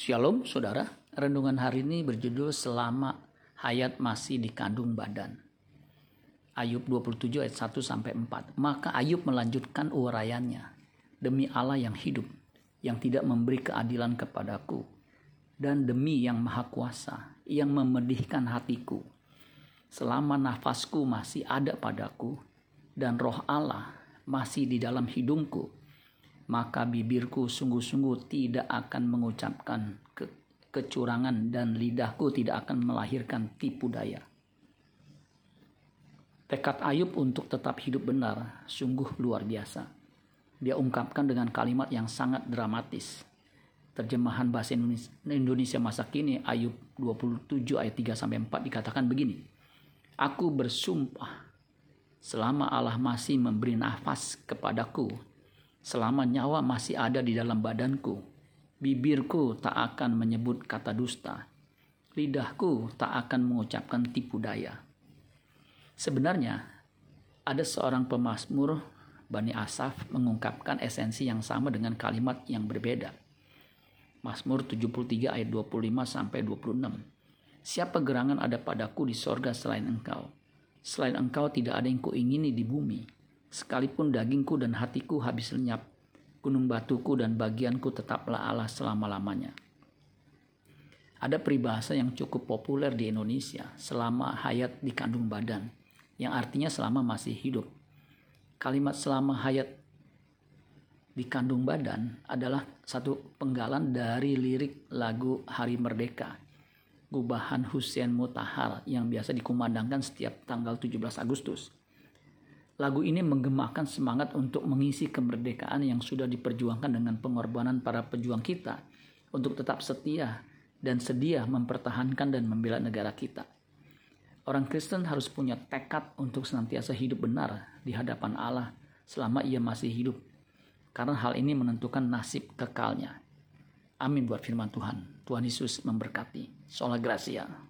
Shalom saudara, renungan hari ini berjudul Selama Hayat Masih Dikandung Badan. Ayub 27 ayat 1 sampai 4. Maka Ayub melanjutkan uraiannya. Demi Allah yang hidup, yang tidak memberi keadilan kepadaku, dan demi yang maha kuasa, yang memedihkan hatiku. Selama nafasku masih ada padaku, dan roh Allah masih di dalam hidungku, maka bibirku sungguh-sungguh tidak akan mengucapkan ke kecurangan dan lidahku tidak akan melahirkan tipu daya. Tekad Ayub untuk tetap hidup benar sungguh luar biasa. Dia ungkapkan dengan kalimat yang sangat dramatis. Terjemahan bahasa Indonesia masa kini Ayub 27 ayat 3 sampai 4 dikatakan begini. Aku bersumpah selama Allah masih memberi nafas kepadaku Selama nyawa masih ada di dalam badanku, bibirku tak akan menyebut kata dusta. Lidahku tak akan mengucapkan tipu daya. Sebenarnya, ada seorang pemazmur Bani Asaf mengungkapkan esensi yang sama dengan kalimat yang berbeda. Mazmur 73 ayat 25 sampai 26. Siapa gerangan ada padaku di sorga selain engkau? Selain engkau tidak ada yang kuingini di bumi Sekalipun dagingku dan hatiku habis lenyap, gunung batuku dan bagianku tetaplah Allah selama-lamanya. Ada peribahasa yang cukup populer di Indonesia, selama hayat di kandung badan, yang artinya selama masih hidup. Kalimat selama hayat di kandung badan adalah satu penggalan dari lirik lagu Hari Merdeka, Gubahan Hussein Mutahar yang biasa dikumandangkan setiap tanggal 17 Agustus. Lagu ini menggemakan semangat untuk mengisi kemerdekaan yang sudah diperjuangkan dengan pengorbanan para pejuang kita untuk tetap setia dan sedia mempertahankan dan membela negara kita. Orang Kristen harus punya tekad untuk senantiasa hidup benar di hadapan Allah selama ia masih hidup, karena hal ini menentukan nasib kekalnya. Amin buat firman Tuhan. Tuhan Yesus memberkati. Sola Gracia.